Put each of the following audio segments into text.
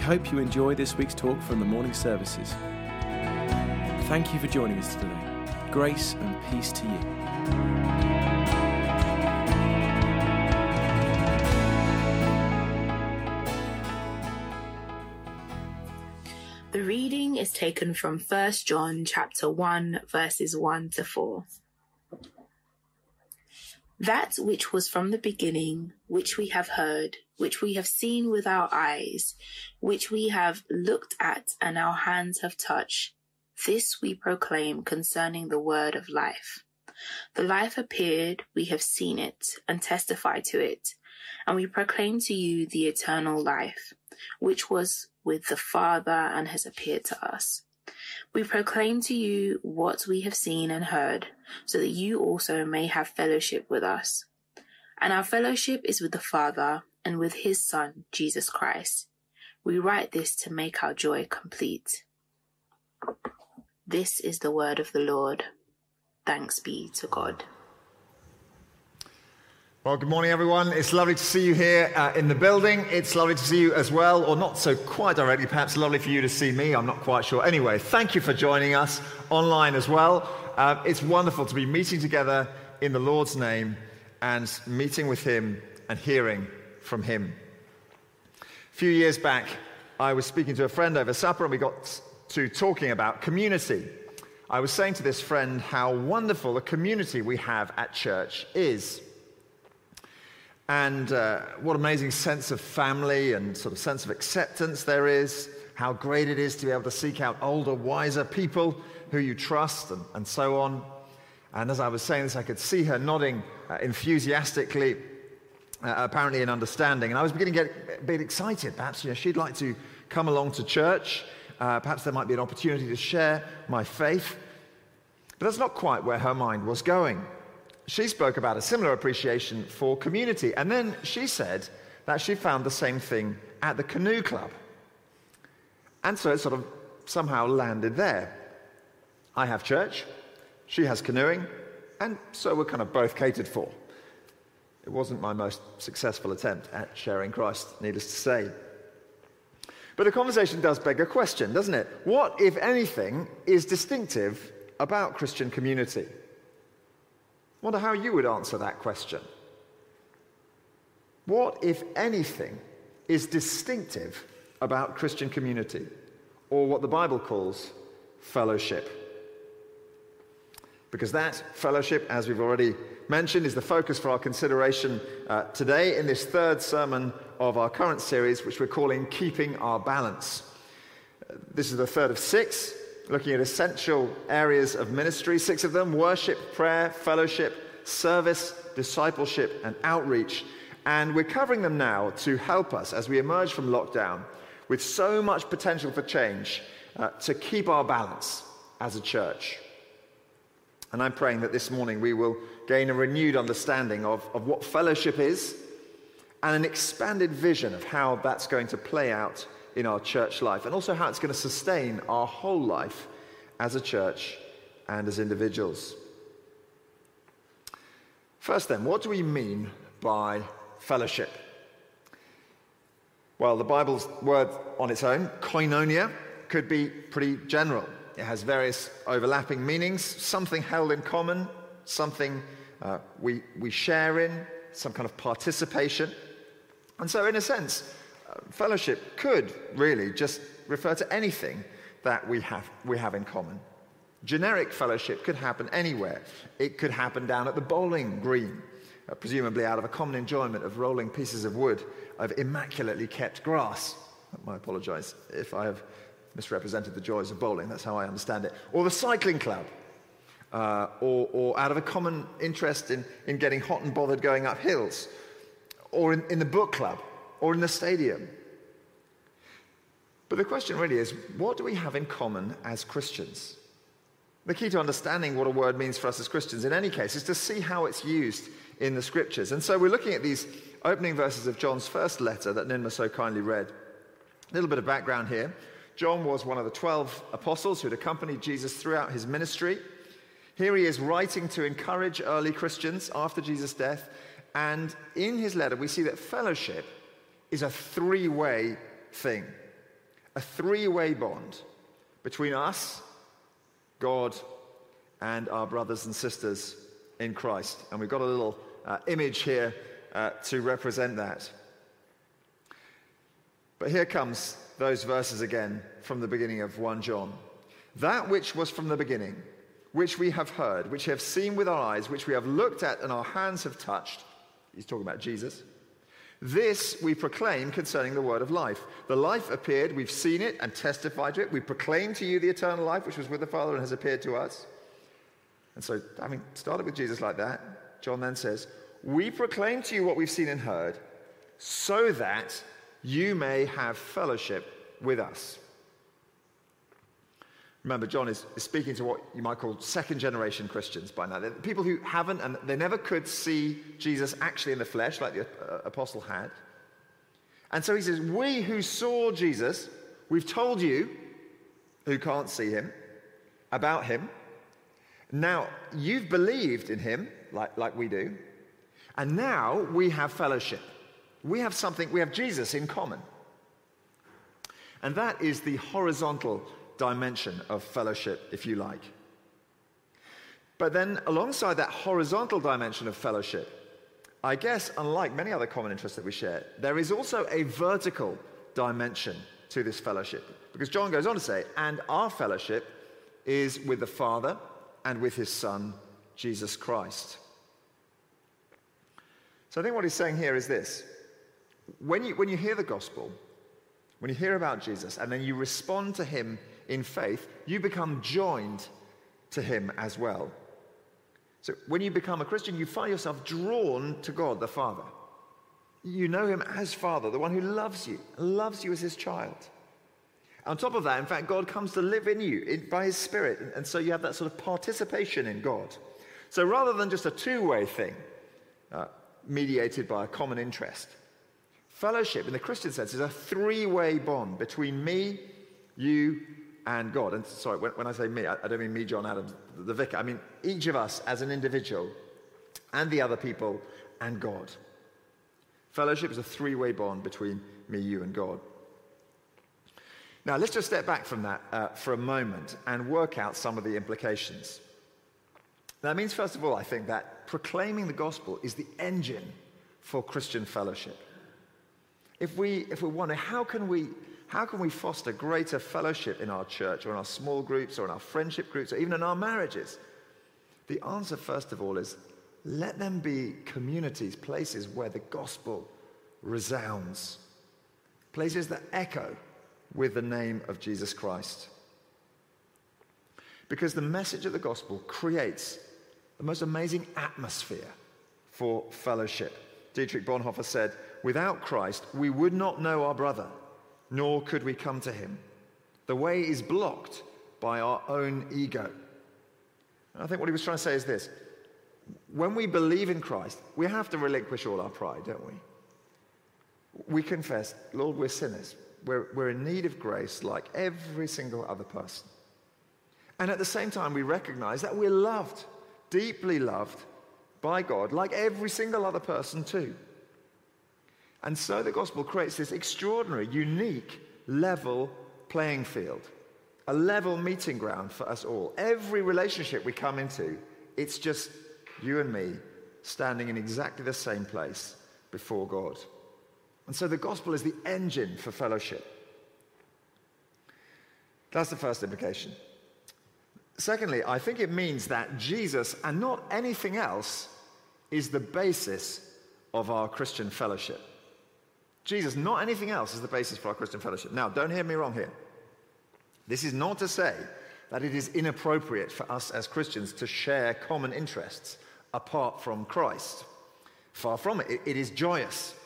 Hope you enjoy this week's talk from the morning services. Thank you for joining us today. Grace and peace to you. The reading is taken from 1 John chapter 1 verses 1 to 4. That which was from the beginning, which we have heard, which we have seen with our eyes, which we have looked at and our hands have touched, this we proclaim concerning the word of life. The life appeared, we have seen it and testify to it, and we proclaim to you the eternal life, which was with the Father and has appeared to us. We proclaim to you what we have seen and heard, so that you also may have fellowship with us. And our fellowship is with the Father and with his Son, Jesus Christ. We write this to make our joy complete. This is the word of the Lord. Thanks be to God. Well, good morning, everyone. It's lovely to see you here uh, in the building. It's lovely to see you as well, or not so quite directly, perhaps lovely for you to see me. I'm not quite sure. Anyway, thank you for joining us online as well. Uh, it's wonderful to be meeting together in the Lord's name and meeting with Him and hearing from Him. A few years back, I was speaking to a friend over supper, and we got to talking about community. I was saying to this friend how wonderful the community we have at church is and uh, what amazing sense of family and sort of sense of acceptance there is, how great it is to be able to seek out older, wiser people who you trust, and, and so on. And as I was saying this, I could see her nodding uh, enthusiastically, uh, apparently in understanding. And I was beginning to get a bit excited. Perhaps you know, she'd like to come along to church. Uh, perhaps there might be an opportunity to share my faith. But that's not quite where her mind was going she spoke about a similar appreciation for community. And then she said that she found the same thing at the canoe club. And so it sort of somehow landed there. I have church, she has canoeing, and so we're kind of both catered for. It wasn't my most successful attempt at sharing Christ, needless to say. But the conversation does beg a question, doesn't it? What, if anything, is distinctive about Christian community? Wonder how you would answer that question. What, if anything, is distinctive about Christian community, or what the Bible calls fellowship? Because that fellowship, as we've already mentioned, is the focus for our consideration uh, today in this third sermon of our current series, which we're calling Keeping Our Balance. Uh, this is the third of six, looking at essential areas of ministry, six of them worship, prayer, fellowship, service, discipleship, and outreach. And we're covering them now to help us as we emerge from lockdown with so much potential for change uh, to keep our balance as a church. And I'm praying that this morning we will gain a renewed understanding of, of what fellowship is and an expanded vision of how that's going to play out in our church life, and also how it's going to sustain our whole life as a church and as individuals. First, then, what do we mean by fellowship? Well, the Bible's word on its own, koinonia, could be pretty general. It has various overlapping meanings, something held in common, something uh, we, we share in, some kind of participation. And so, in a sense, fellowship could really just refer to anything that we have, we have in common. Generic fellowship could happen anywhere. It could happen down at the bowling green, uh, presumably out of a common enjoyment of rolling pieces of wood of immaculately kept grass. I apologize if I have misrepresented the joys of bowling, that's how I understand it. Or the cycling club, uh, or, or, out of a common interest in, in getting hot and bothered going up hills, or in, in the book club, or in the stadium. But the question really is what do we have in common as Christians? The key to understanding what a word means for us as Christians, in any case, is to see how it's used in the scriptures. And so we're looking at these opening verses of John's first letter that Ninma so kindly read. A little bit of background here. John was one of the 12 apostles who had accompanied Jesus throughout his ministry. Here he is writing to encourage early Christians after Jesus' death. And in his letter, we see that fellowship is a three way thing, a three way bond between us, God, and our brothers and sisters in Christ. And we've got a little uh, image here uh, to represent that. But here comes those verses again from the beginning of 1 John. That which was from the beginning, which we have heard, which we have seen with our eyes, which we have looked at and our hands have touched. He's talking about Jesus. This we proclaim concerning the word of life. The life appeared, we've seen it and testified to it. We proclaim to you the eternal life which was with the Father and has appeared to us. And so, having started with Jesus like that, John then says, We proclaim to you what we've seen and heard, so that you may have fellowship with us. Remember, John is, speaking to what you might call second generation Christians by now. They're people who haven't and they never could see Jesus actually in the flesh, like the uh, apostle had. And so he says, We who saw Jesus, we've told you, who can't see him, about him. Now, you've believed in him, like, like we do. And now we have fellowship. We have something, we have Jesus in common. And that is the horizontal dimension of fellowship, if you like. But then, alongside that horizontal dimension of fellowship, I guess, unlike many other common interests that we share, there is also a vertical dimension to this fellowship. Because John goes on to say, and our fellowship is with the Father and with his Son, Jesus Christ. So I think what he's saying here is this when you, when you hear the gospel, when you hear about Jesus, and then you respond to him in faith, you become joined to him as well. So when you become a Christian, you find yourself drawn to God the Father. You know him as Father, the one who loves you, loves you as his child. On top of that, in fact, God comes to live in you in, by his Spirit, and so you have that sort of participation in God. So rather than just a two way thing, uh, mediated by a common interest, Fellowship, in the Christian sense, is a three way bond between me, you, and God. And sorry, when, when I say me, I, I, don't mean me, John Adams, the, the vicar. I mean each of us as an individual and the other people and God. Fellowship is a three way bond between me, you, and God. Now, let's just step back from that uh, for a moment and work out some of the implications. That means, first of all, I think that proclaiming the gospel is the engine for Christian fellowship if we, if we wonder how can we, how can we foster greater fellowship in our church or in our small groups or in our friendship groups or even in our marriages? The answer, first of all, is let them be communities, places where the gospel resounds, places that echo with the name of Jesus Christ. Because the message of the gospel creates the most amazing atmosphere for fellowship. Dietrich Bonhoeffer said, Without Christ, we would not know our brother, nor could we come to him. The way is blocked by our own ego. And I think what he was trying to say is this when we believe in Christ, we have to relinquish all our pride, don't we? We confess, Lord, we're sinners. We're, we're in need of grace like every single other person. And at the same time, we recognize that we're loved, deeply loved by God, like every single other person, too. And so the gospel creates this extraordinary, unique, level playing field, a level meeting ground for us all. Every relationship we come into, it's just you and me standing in exactly the same place before God. And so the gospel is the engine for fellowship. That's the first implication. Secondly, I think it means that Jesus and not anything else is the basis of our Christian fellowship. Jesus, not anything else, is the basis for our Christian fellowship. Now, don't hear me wrong here. This is not to say that it is inappropriate for us as Christians to share common interests apart from Christ. Far from it, it is joyous.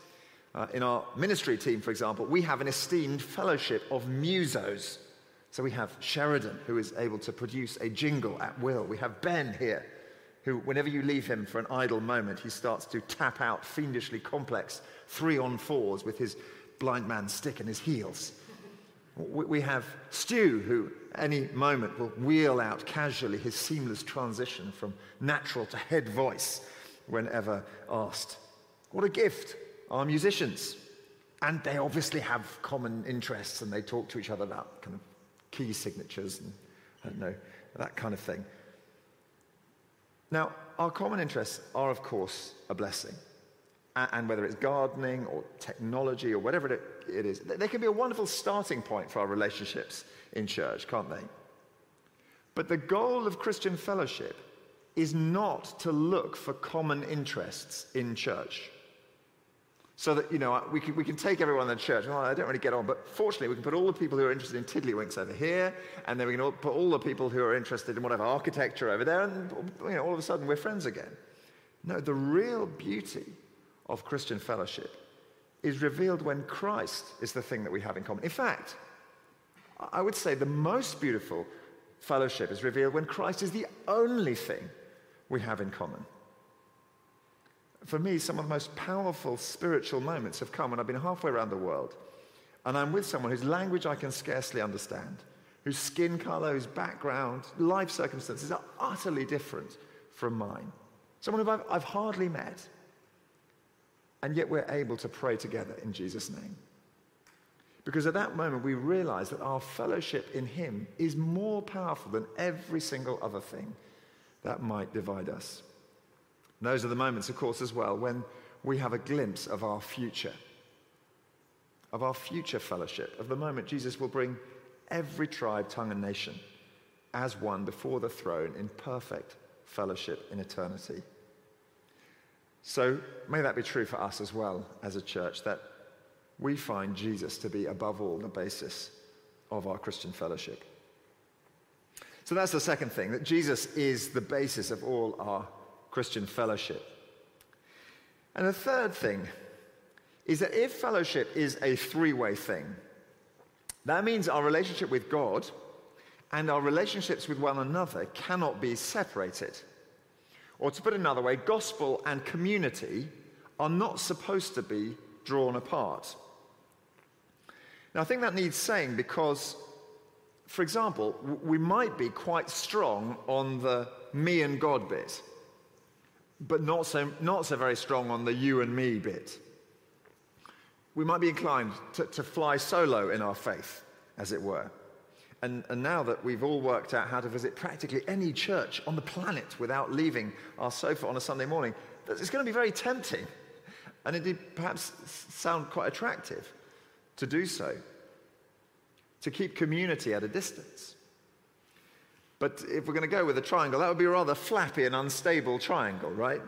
Uh, in our ministry team, for example, we have an esteemed fellowship of musos. So we have Sheridan, who is able to produce a jingle at will. We have Ben here, who, whenever you leave him for an idle moment, he starts to tap out fiendishly complex three on fours with his blind man stick and his heels. We have Stu, who any moment will wheel out casually his seamless transition from natural to head voice whenever asked. What a gift, our musicians. And they obviously have common interests and they talk to each other about kind of key signatures and I don't know, that kind of thing. Now, our common interests are, of course, a blessing. And whether it's gardening or technology or whatever it is, they can be a wonderful starting point for our relationships in church, can't they? But the goal of Christian fellowship is not to look for common interests in church. So that, you know, we can, we can take everyone in the church. Well, I don't really get on, but fortunately, we can put all the people who are interested in tiddlywinks over here, and then we can put all the people who are interested in whatever architecture over there, and, you know, all of a sudden we're friends again. No, the real beauty of Christian fellowship is revealed when Christ is the thing that we have in common. In fact, I would say the most beautiful fellowship is revealed when Christ is the only thing we have in common. For me, some of the most powerful spiritual moments have come when I've been halfway around the world and I'm with someone whose language I can scarcely understand, whose skin color, whose background, life circumstances are utterly different from mine. Someone who I've, I've hardly met and yet we're able to pray together in Jesus' name. Because at that moment, we realize that our fellowship in Him is more powerful than every single other thing that might divide us. And those are the moments, of course, as well, when we have a glimpse of our future, of our future fellowship, of the moment Jesus will bring every tribe, tongue, and nation as one before the throne in perfect fellowship in eternity. So may that be true for us as well as a church, that we find Jesus to be above all the basis of our Christian fellowship. So that's the second thing, that Jesus is the basis of all our Christian fellowship. And the third thing is that if fellowship is a three way thing, that means our relationship with God and our relationships with one another cannot be separated. Or to put another way, gospel and community are not supposed to be drawn apart. Now, I think that needs saying because, for example, we might be quite strong on the me and God bit, but not so, not so very strong on the you and me bit. We might be inclined to, to fly solo in our faith, as it were. And, and now that we've all worked out how to visit practically any church on the planet without leaving our sofa on a Sunday morning, it's going to be very tempting and indeed perhaps sound quite attractive to do so, to keep community at a distance. But if we're going to go with a triangle, that would be a rather flappy and unstable triangle, right?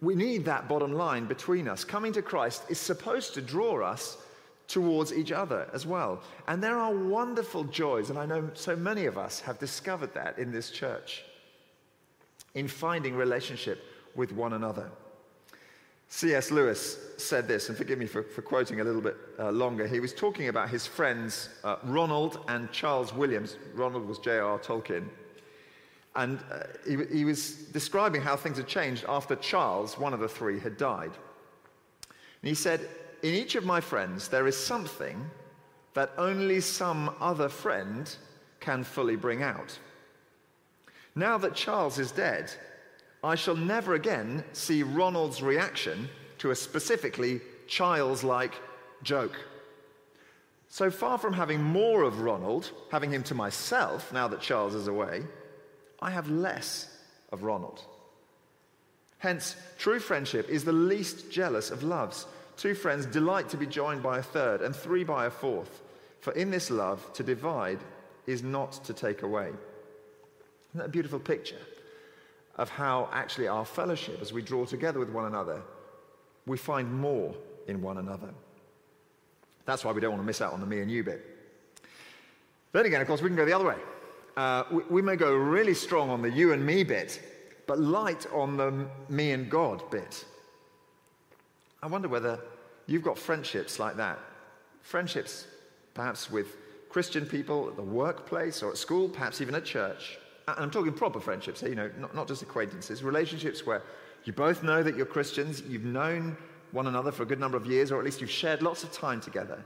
We need that bottom line between us. Coming to Christ is supposed to draw us towards each other as well. And there are wonderful joys, and I know so many of us have discovered that in this church, in finding relationship with one another. C.S. Lewis said this, and forgive me for, for quoting a little bit uh, longer. He was talking about his friends uh, Ronald and Charles Williams. Ronald was J.R. Tolkien. And uh, he, he was describing how things had changed after Charles, one of the three, had died. And he said, in each of my friends, there is something that only some other friend can fully bring out. Now that Charles is dead, I shall never again see Ronald's reaction to a specifically Charles like joke. So far from having more of Ronald, having him to myself now that Charles is away, I have less of Ronald. Hence, true friendship is the least jealous of loves Two friends delight to be joined by a third, and three by a fourth. For in this love, to divide is not to take away. Isn't that a beautiful picture of how actually our fellowship, as we draw together with one another, we find more in one another? That's why we don't want to miss out on the me and you bit. Then again, of course, we can go the other way. Uh, we, we may go really strong on the you and me bit, but light on the me and God bit. I wonder whether you've got friendships like that. Friendships, perhaps with Christian people at the workplace or at school, perhaps even at church. And I'm talking proper friendships, you know, not, not just acquaintances, relationships where you both know that you're Christians, you've known one another for a good number of years, or at least you've shared lots of time together.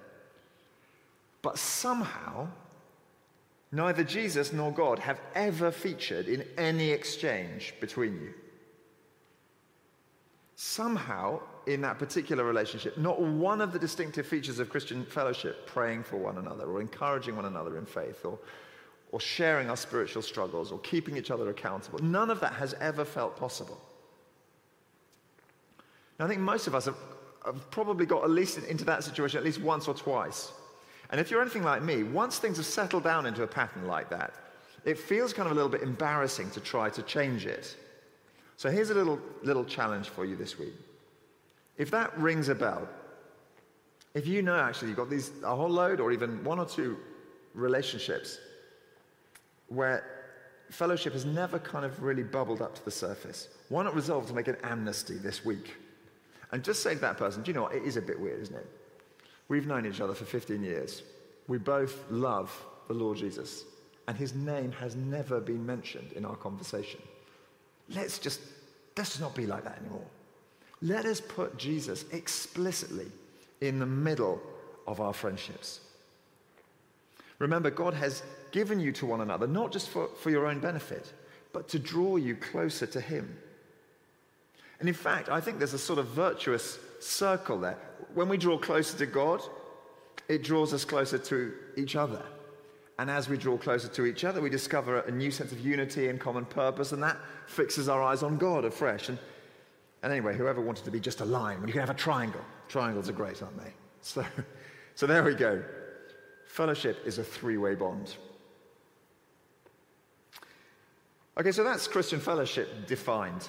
But somehow, neither Jesus nor God have ever featured in any exchange between you. Somehow, in that particular relationship, not one of the distinctive features of Christian fellowship, praying for one another, or encouraging one another in faith, or, or sharing our spiritual struggles, or keeping each other accountable, none of that has ever felt possible. Now, I think most of us have, have probably got at least into that situation at least once or twice. And if you're anything like me, once things have settled down into a pattern like that, it feels kind of a little bit embarrassing to try to change it. So here's a little, little challenge for you this week. If that rings a bell, if you know actually you've got these, a whole load or even one or two relationships where fellowship has never kind of really bubbled up to the surface, why not resolve to make an amnesty this week? And just say to that person, do you know what? It is a bit weird, isn't it? We've known each other for 15 years. We both love the Lord Jesus, and his name has never been mentioned in our conversation. Let's just, let's not be like that anymore. Let us put Jesus explicitly in the middle of our friendships. Remember, God has given you to one another, not just for, for your own benefit, but to draw you closer to Him. And in fact, I think there's a sort of virtuous circle there. When we draw closer to God, it draws us closer to each other. And as we draw closer to each other, we discover a new sense of unity and common purpose, and that fixes our eyes on God afresh. And, and anyway, whoever wanted to be just a line, well, you can have a triangle. Triangles are great, aren't they? So, so there we go. Fellowship is a three way bond. Okay, so that's Christian fellowship defined.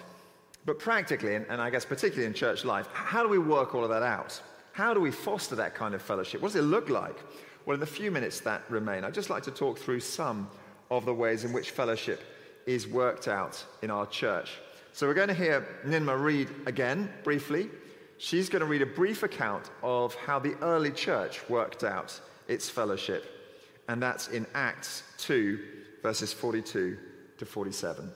But practically, and, I guess particularly in church life, how do we work all of that out? How do we foster that kind of fellowship? What does it look like? Well, in the few minutes that remain, I'd just like to talk through some of the ways in which fellowship is worked out in our church. So we're going to hear Ninma read again briefly. She's going to read a brief account of how the early church worked out its fellowship, and that's in Acts 2, verses 42 to 47.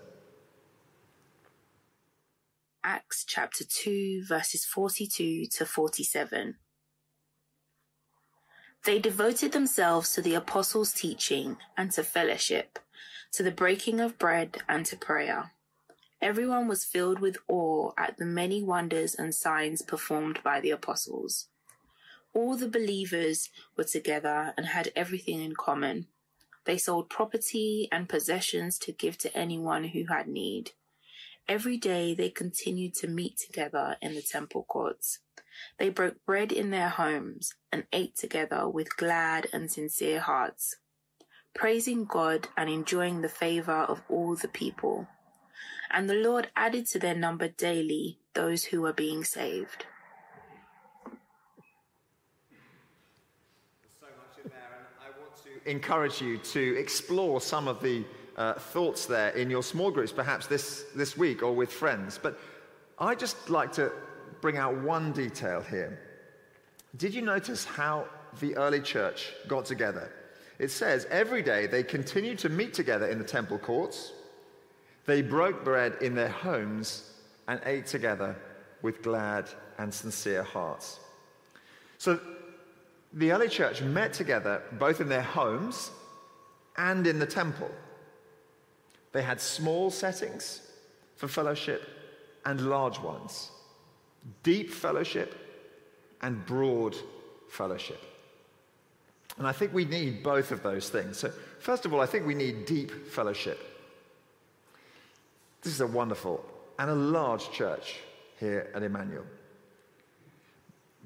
Acts chapter 2, verses 42 to 47. They devoted themselves to the apostles' teaching and to fellowship, to the breaking of bread and to prayer. Everyone was filled with awe at the many wonders and signs performed by the apostles. All the believers were together and had everything in common. They sold property and possessions to give to anyone who had need. Every day they continued to meet together in the temple courts. They broke bread in their homes and ate together with glad and sincere hearts, praising God and enjoying the favor of all the people. And the Lord added to their number daily those who were being saved. So much in there, and I want to encourage you to explore some of the uh, thoughts there in your small groups, perhaps this, this week or with friends. But I just like to bring out one detail here. Did you notice how the early church got together? It says every day they continued to meet together in the temple courts, they broke bread in their homes, and ate together with glad and sincere hearts. So the early church met together both in their homes and in the temple. They had small settings for fellowship and large ones deep fellowship and broad fellowship. And I think we need both of those things. So, first of all, I think we need deep fellowship. This is a wonderful and a large church here at Emmanuel.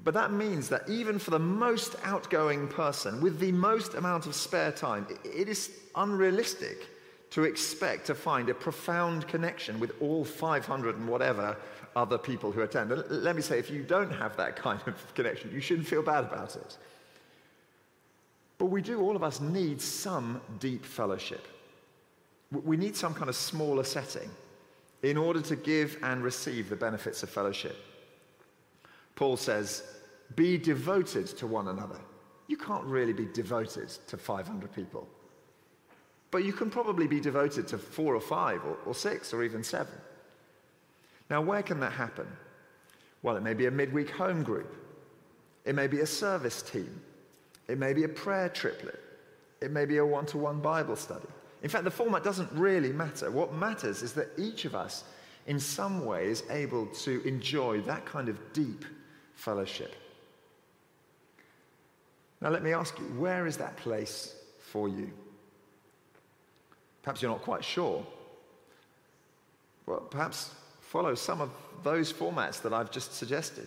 But that means that even for the most outgoing person with the most amount of spare time, it is unrealistic to expect to find a profound connection with all 500 and whatever other people who attend. And let me say, if you don't have that kind of connection, you shouldn't feel bad about it. But we do, all of us, need some deep fellowship. We need some kind of smaller setting in order to give and receive the benefits of fellowship. Paul says be devoted to one another. You can't really be devoted to 500 people. But you can probably be devoted to four or five or, or six or even seven. Now, where can that happen? Well, it may be a midweek home group. It may be a service team. It may be a prayer triplet. It may be a one to one Bible study. In fact, the format doesn't really matter. What matters is that each of us, in some way, is able to enjoy that kind of deep fellowship. Now, let me ask you, where is that place for you? Perhaps you're not quite sure. Well, perhaps follow some of those formats that I've just suggested.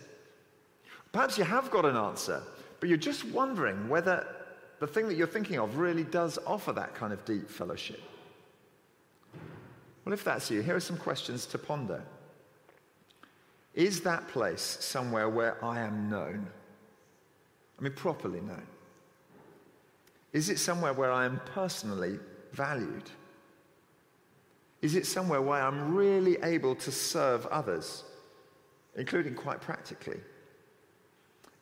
Perhaps you have got an answer, but you're just wondering whether the thing that you're thinking of really does offer that kind of deep fellowship. Well, if that's you, here are some questions to ponder. Is that place somewhere where I am known? I mean, properly known? Is it somewhere where I am personally valued? Is it somewhere where I'm really able to serve others, including quite practically?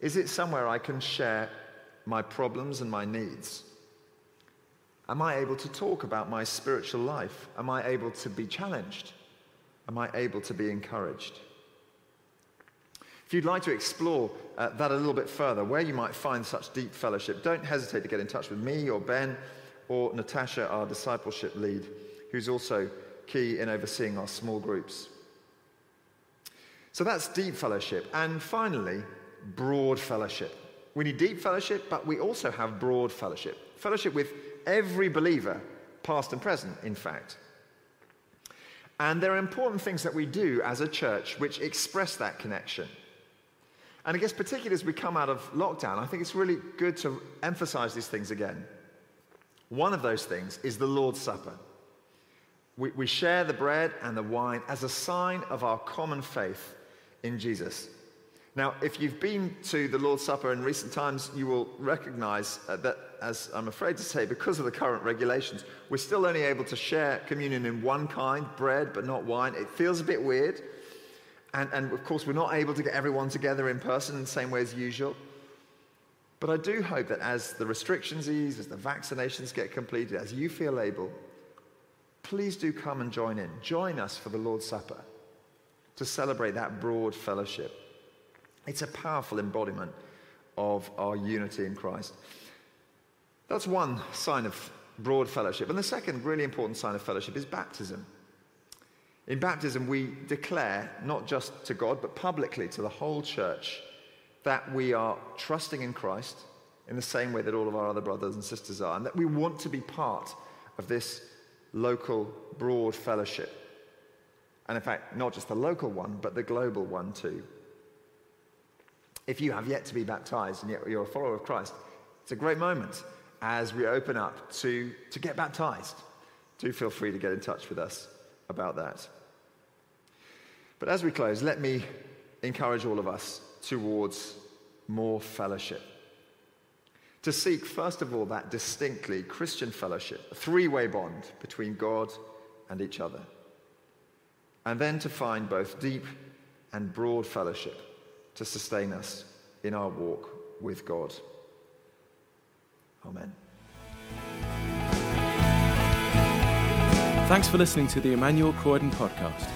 Is it somewhere I can share my problems and my needs? Am I able to talk about my spiritual life? Am I able to be challenged? Am I able to be encouraged? If you'd like to explore uh, that a little bit further, where you might find such deep fellowship, don't hesitate to get in touch with me or Ben or Natasha, our discipleship lead, who's also key in overseeing our small groups. So that's deep fellowship. And finally, broad fellowship. We need deep fellowship, but we also have broad fellowship. Fellowship with every believer, past and present, in fact. And there are important things that we do as a church which express that connection. And I guess, particularly as we come out of lockdown, I think it's really good to emphasize these things again. One of those things is the Lord's Supper. We, we share the bread and the wine as a sign of our common faith in Jesus. Now, if you've been to the Lord's Supper in recent times, you will recognize uh, that, as I'm afraid to say, because of the current regulations, we're still only able to share communion in one kind, bread, but not wine. It feels a bit weird. And, and of course, we're not able to get everyone together in person in the same way as usual. But I do hope that as the restrictions ease, as the vaccinations get completed, as you feel able, please do come and join in. Join us for the Lord's Supper to celebrate that broad fellowship. It's a powerful embodiment of our unity in Christ. That's one sign of broad fellowship. And the second really important sign of fellowship is baptism. In baptism, we declare, not just to God, but publicly to the whole church, that we are trusting in Christ in the same way that all of our other brothers and sisters are, and that we want to be part of this local, broad fellowship. And in fact, not just the local one, but the global one too. If you have yet to be baptized and yet you're a follower of Christ, it's a great moment as we open up to, to get baptized. Do feel free to get in touch with us about that. But as we close, let me encourage all of us towards more fellowship. To seek, first of all, that distinctly Christian fellowship, a three way bond between God and each other. And then to find both deep and broad fellowship to sustain us in our walk with God. Amen. Thanks for listening to the Emmanuel Croydon podcast.